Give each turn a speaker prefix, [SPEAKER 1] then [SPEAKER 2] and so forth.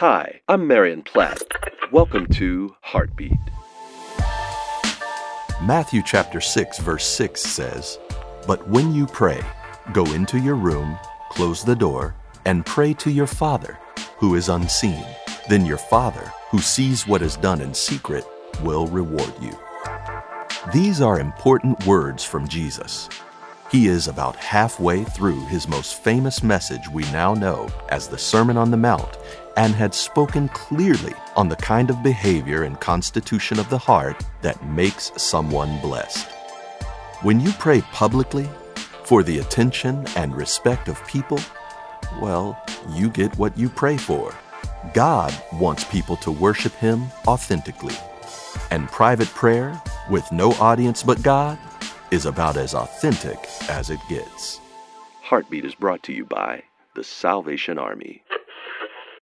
[SPEAKER 1] Hi, I'm Marion Platt. Welcome to Heartbeat.
[SPEAKER 2] Matthew chapter 6 verse 6 says, "But when you pray, go into your room, close the door, and pray to your Father, who is unseen. Then your Father, who sees what is done in secret, will reward you." These are important words from Jesus. He is about halfway through his most famous message we now know as the Sermon on the Mount and had spoken clearly on the kind of behavior and constitution of the heart that makes someone blessed. When you pray publicly for the attention and respect of people, well, you get what you pray for. God wants people to worship Him authentically. And private prayer, with no audience but God, is about as authentic as it gets.
[SPEAKER 1] Heartbeat is brought to you by the Salvation Army.